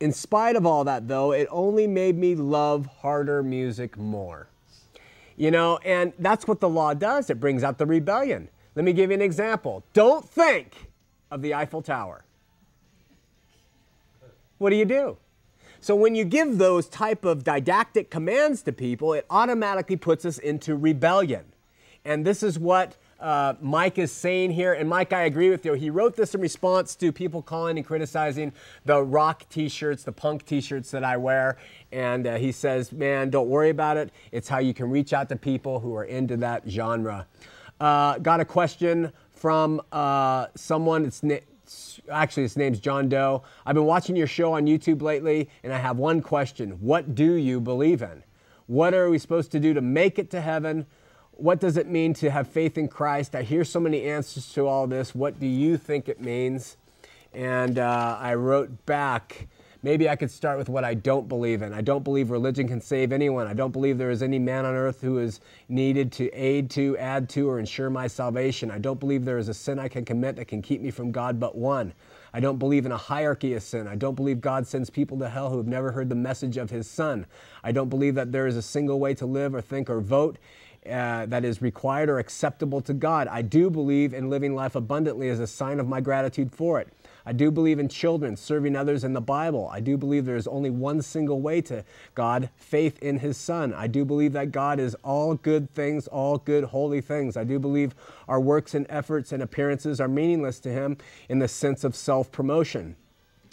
in spite of all that, though, it only made me love harder music more. You know, and that's what the law does it brings out the rebellion. Let me give you an example. Don't think of the Eiffel Tower. What do you do? So when you give those type of didactic commands to people, it automatically puts us into rebellion. And this is what uh, Mike is saying here. And Mike, I agree with you. He wrote this in response to people calling and criticizing the rock t shirts, the punk t shirts that I wear. And uh, he says, man, don't worry about it. It's how you can reach out to people who are into that genre. Uh, got a question from uh, someone. It's actually his name's John Doe. I've been watching your show on YouTube lately, and I have one question. What do you believe in? What are we supposed to do to make it to heaven? What does it mean to have faith in Christ? I hear so many answers to all this. What do you think it means? And uh, I wrote back, Maybe I could start with what I don't believe in. I don't believe religion can save anyone. I don't believe there is any man on earth who is needed to aid to, add to, or ensure my salvation. I don't believe there is a sin I can commit that can keep me from God but one. I don't believe in a hierarchy of sin. I don't believe God sends people to hell who have never heard the message of his son. I don't believe that there is a single way to live or think or vote. Uh, that is required or acceptable to God. I do believe in living life abundantly as a sign of my gratitude for it. I do believe in children serving others in the Bible. I do believe there is only one single way to God faith in His Son. I do believe that God is all good things, all good, holy things. I do believe our works and efforts and appearances are meaningless to Him in the sense of self promotion.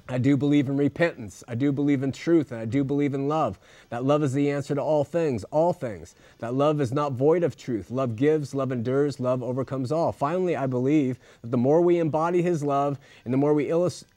I do believe in repentance. I do believe in truth. And I do believe in love. That love is the answer to all things, all things. That love is not void of truth. Love gives, love endures, love overcomes all. Finally, I believe that the more we embody His love and the more we illustrate,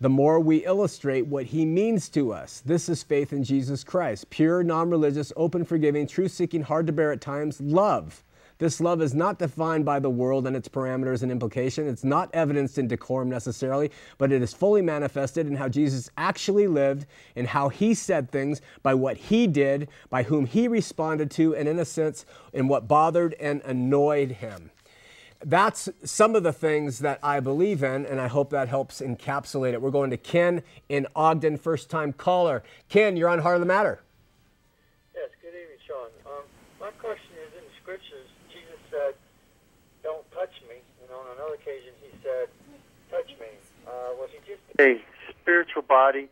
the more we illustrate what he means to us. This is faith in Jesus Christ. Pure, non religious, open, forgiving, truth seeking, hard to bear at times, love. This love is not defined by the world and its parameters and implication. It's not evidenced in decorum necessarily, but it is fully manifested in how Jesus actually lived and how he said things by what he did, by whom he responded to, and in a sense, in what bothered and annoyed him that's some of the things that I believe in, and I hope that helps encapsulate it. We're going to Ken in Ogden, first time caller. Ken, you're on Heart of the Matter. Yes, good evening, Shawn. Um, my question is in the scriptures, said, "Don't touch me," and on another occasion he said, "Touch me." Uh, was he just a spiritual body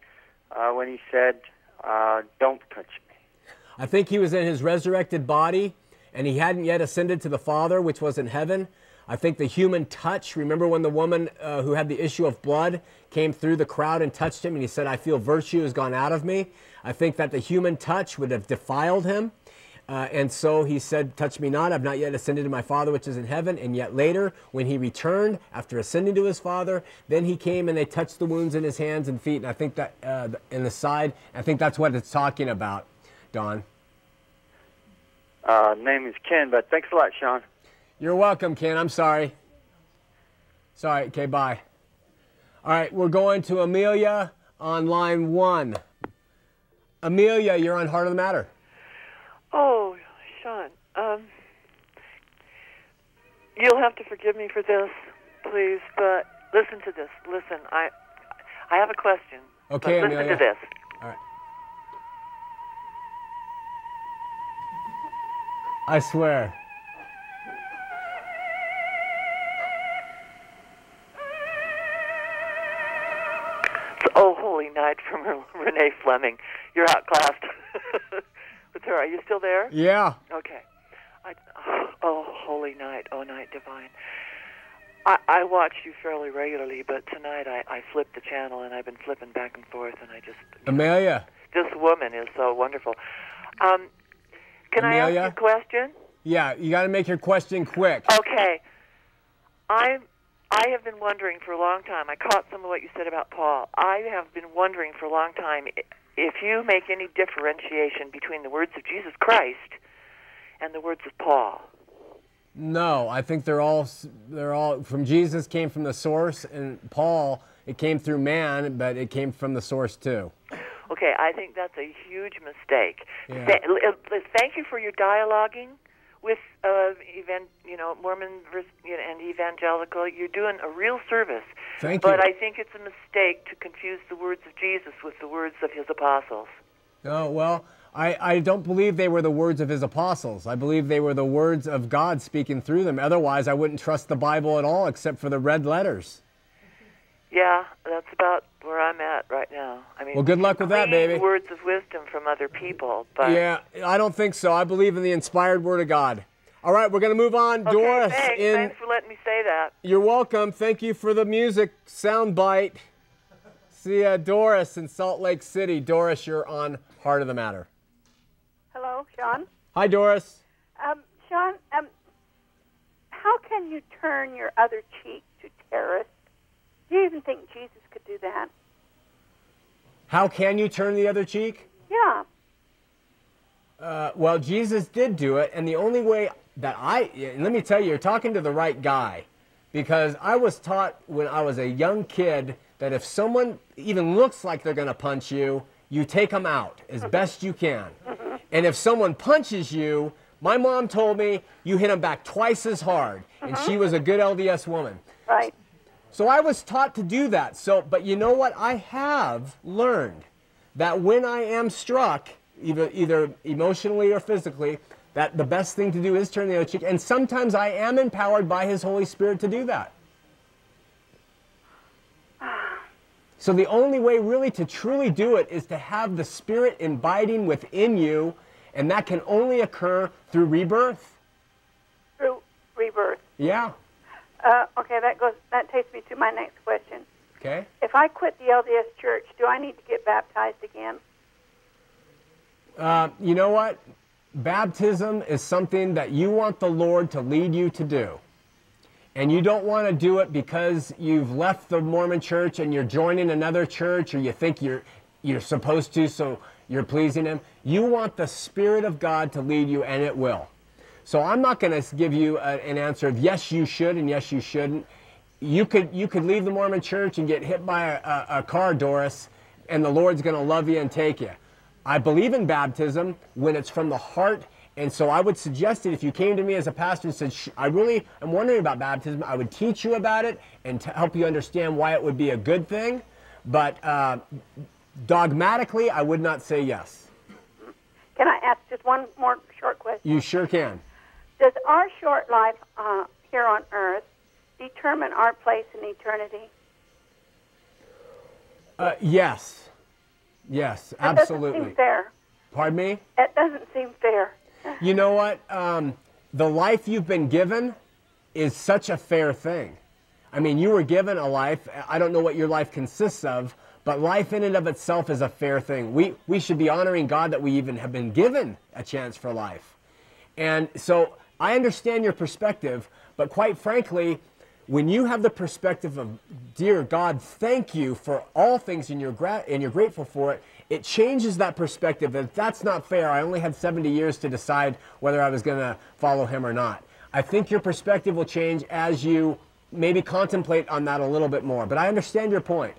uh, when he said, uh, "Don't touch me"? I think he was in his resurrected body, and he hadn't yet ascended to the Father, which was in heaven. I think the human touch. Remember when the woman uh, who had the issue of blood came through the crowd and touched him, and he said, "I feel virtue has gone out of me." I think that the human touch would have defiled him. Uh, and so he said, Touch me not, I've not yet ascended to my Father which is in heaven. And yet later, when he returned after ascending to his Father, then he came and they touched the wounds in his hands and feet. And I think that uh, in the side, I think that's what it's talking about, Don. Uh, name is Ken, but thanks a lot, Shawn. You're welcome, Ken. I'm sorry. Sorry. Okay, bye. All right, we're going to Amelia on line one. Amelia, you're on Heart of the Matter. Oh, Shawn, um, you'll have to forgive me for this, please. But listen to this. Listen, I, I have a question. Okay, listen Amelia. to this. All right. I swear. It's Oh Holy Night from Renee Fleming. You're outclassed. with. Are you still there? Yeah. Okay. I, oh, holy night, oh night divine. I, I watch you fairly regularly, but tonight I, I flipped the channel and I've been flipping back and forth, and I just Amelia. this woman is so wonderful. Um, can I ask you a question? Yeah, you got to make your question quick. Okay. I I have been wondering for a long time. I caught some of what you said about Paul. I have been wondering for a long time if you make any differentiation between the words of Jesus Christ and the words of Paul. No, I think they're all they're all from Jesus came from the source, and Paul it came through man, but it came from the source too. Okay, I think that's a huge mistake. Yeah. Th- l- l- thank you for your dialoguing with uh, evan- you know Mormon vers- you know, and evangelical. You're doing a real service. Thank but you. I think it's a mistake to confuse the words of Jesus with the words of his apostles. Oh well, I, I don't believe they were the words of his apostles. I believe they were the words of God speaking through them. Otherwise, I wouldn't trust the Bible at all, except for the red letters. Yeah, that's about where I'm at right now. I mean, Well, good luck with that, baby. Words of wisdom from other people, but Yeah, I don't think so. I believe in the inspired word of God. All right, we're gonna move on. okay, Doris, thanks. in thanks for letting me say that. You're welcome. Thank you for the music sound bite. See ya, Doris in Salt Lake City. Doris, you're on Heart of the Matter. Hello, Shawn. Hi, Doris. Um, Shawn, um, how can you turn your other cheek to terrorists? Do you even think Jesus could do that? How can you turn the other cheek? Yeah. Uh, well, Jesus did do it, and the only way that I, let me tell you, you're talking to the right guy. Because I was taught when I was a young kid that if someone even looks like they're going to punch you, you take them out as mm-hmm. best you can. Mm-hmm. And if someone punches you, my mom told me you hit them back twice as hard. And mm-hmm. she was a good LDS woman. Right. So I was taught to do that. So, but you know what? I have learned that when I am struck, either either emotionally or physically, that the best thing to do is turn the other cheek. And sometimes I am empowered by His Holy Spirit to do that. So the only way really to truly do it is to have the Spirit abiding within you, and that can only occur through rebirth. Through rebirth. Yeah. Uh, okay, that goes. That takes me to my next question. Okay. If I quit the LDS Church, do I need to get baptized again? Uh, you know what? Baptism is something that you want the Lord to lead you to do. And you don't want to do it because you've left the Mormon church and you're joining another church or you think you're, you're supposed to, so you're pleasing Him. You want the Spirit of God to lead you, and it will. So I'm not going to give you a, an answer of yes, you should and yes, you shouldn't. You could, you could leave the Mormon church and get hit by a, a, a car, Doris, and the Lord's going to love you and take you. I believe in baptism when it's from the heart. And so I would suggest that if you came to me as a pastor and said, I really am wondering about baptism, I would teach you about it and to help you understand why it would be a good thing. But uh, dogmatically, I would not say yes. Can I ask just one more short question? You sure can. Does our short life uh, here on Earth determine our place in eternity? Uh, yes. Yes, That doesn't absolutely. seem fair. Pardon me? That doesn't seem fair. You know what? Um, the life you've been given is such a fair thing. I mean, you were given a life. I don't know what your life consists of, but life in and of itself is a fair thing. We, we should be honoring God that we even have been given a chance for life. And so I understand your perspective, but quite frankly, when you have the perspective of, dear God, thank you for all things and you're, and you're grateful for it, it changes that perspective that that's not fair. I only had 70 years to decide whether I was going to follow him or not. I think your perspective will change as you maybe contemplate on that a little bit more. But I understand your point.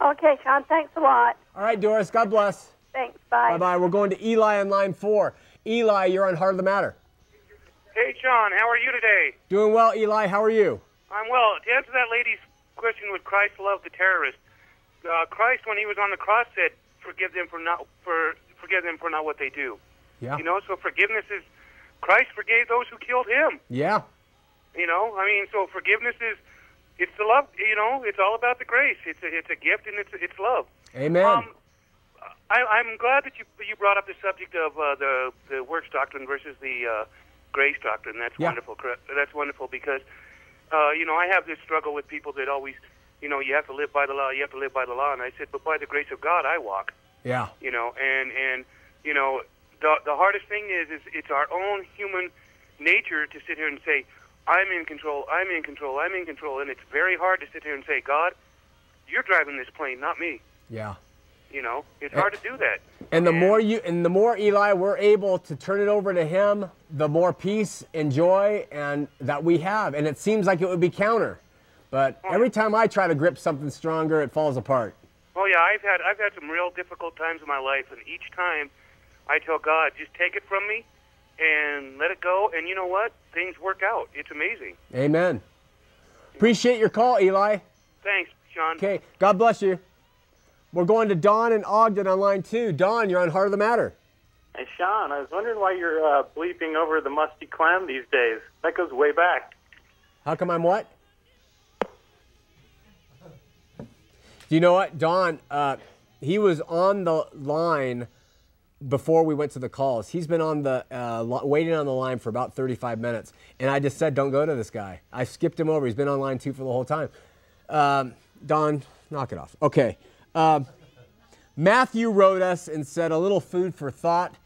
Okay, Shawn, thanks a lot. All right, Doris, God bless. Thanks. Bye. Bye bye. We're going to Eli on line four. Eli, you're on Heart of the Matter. Hey, John, how are you today? Doing well, Eli. How are you? I'm well. To answer that lady's question, would Christ love the terrorists? Uh, Christ, when he was on the cross, said, "Forgive them for not for forgive them for not what they do." Yeah. You know, so forgiveness is Christ forgave those who killed him. Yeah. You know, I mean, so forgiveness is it's the love. You know, it's all about the grace. It's a, it's a gift and it's it's love. Amen. Um, I, I'm glad that you you brought up the subject of uh, the the works doctrine versus the uh, grace doctrine. That's Yeah. wonderful. That's wonderful because uh, you know I have this struggle with people that always you know you have to live by the law. You have to live by the law. And I said, but by the grace of God, I walk. yeah. You know, and and you know the the hardest thing is is it's our own human nature to sit here and say, I'm in control, I'm in control, I'm in control, and it's very hard to sit here and say, God, you're driving this plane, not me. Yeah. You know, it's hard to do that. And the more you and the more Eli we're able to turn it over to him, the more peace and joy and that we have. And it seems like it would be counter. But oh, every time I try to grip something stronger, it falls apart. Oh yeah, I've had I've had some real difficult times in my life, and each time I tell God, just take it from me and let it go. And you know what? Things work out. It's amazing. Amen. Appreciate your call, Eli. Thanks, Shawn. Okay, God bless you. We're going to Don and Ogden on line two. Don, you're on Heart of the Matter. Hey, Shawn, I was wondering why you're uh, bleeping over the musty clam these days. That goes way back. How come I'm what? Do you know what, Don? Uh, he was on the line before we went to the calls. He's been on the uh, waiting on the line for about 35 minutes, and I just said, "Don't go to this guy." I skipped him over. He's been on line two for the whole time. Um, Don, knock it off. Okay. Um, Matthew wrote us and said a little food for thought.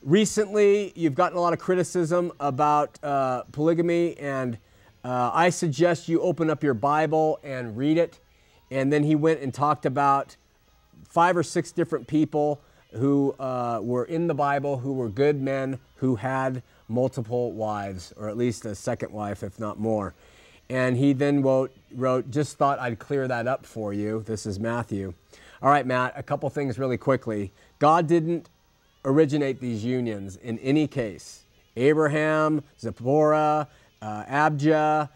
Recently, you've gotten a lot of criticism about uh, polygamy, and uh, I suggest you open up your Bible and read it. And then he went and talked about five or six different people who uh, were in the Bible who were good men who had multiple wives, or at least a second wife, if not more. And he then wrote, wrote, just thought I'd clear that up for you. This is Matthew. All right, Matt, a couple things really quickly. God didn't originate these unions in any case. Abraham, Zipporah, uh, Abijah,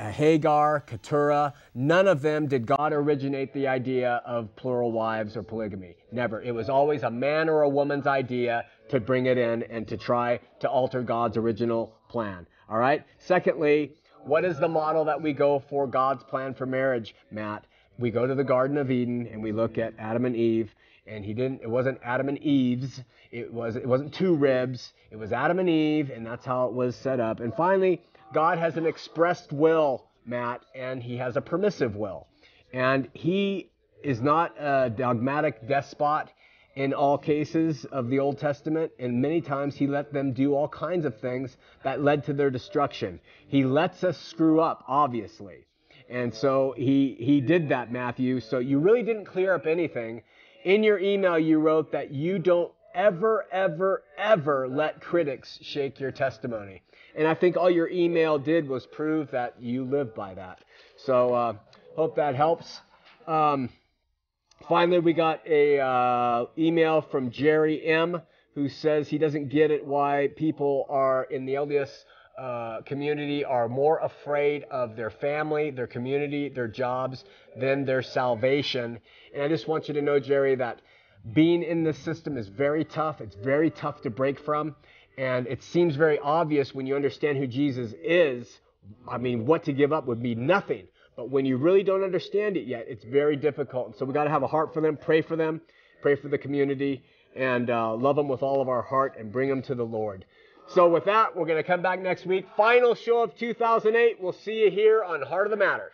uh, Hagar, Keturah, none of them did God originate the idea of plural wives or polygamy. Never. It was always a man or a woman's idea to bring it in and to try to alter God's original plan. All right? Secondly, what is the model that we go for God's plan for marriage, Matt? We go to the Garden of Eden and we look at Adam and Eve, and he didn't it wasn't Adam and Eve's, it was it wasn't two ribs, it was Adam and Eve, and that's how it was set up. And finally, God has an expressed will, Matt, and he has a permissive will. And he is not a dogmatic despot in all cases of the Old Testament, and many times he let them do all kinds of things that led to their destruction. He lets us screw up, obviously. And so he, he did that, Matthew. So you really didn't clear up anything. In your email, you wrote that you don't ever, ever, ever let critics shake your testimony. And I think all your email did was prove that you live by that. So uh, hope that helps. Um, finally, we got a uh, email from Jerry M. who says he doesn't get it why people are in the LDS uh, community are more afraid of their family, their community, their jobs than their salvation. And I just want you to know, Jerry, that being in this system is very tough. It's very tough to break from. And it seems very obvious when you understand who Jesus is. I mean, what to give up would be nothing. But when you really don't understand it yet, it's very difficult. And so we got to have a heart for them, pray for them, pray for the community, and uh, love them with all of our heart and bring them to the Lord. So with that, we're going to come back next week. Final show of 2008. We'll see you here on Heart of the Matter.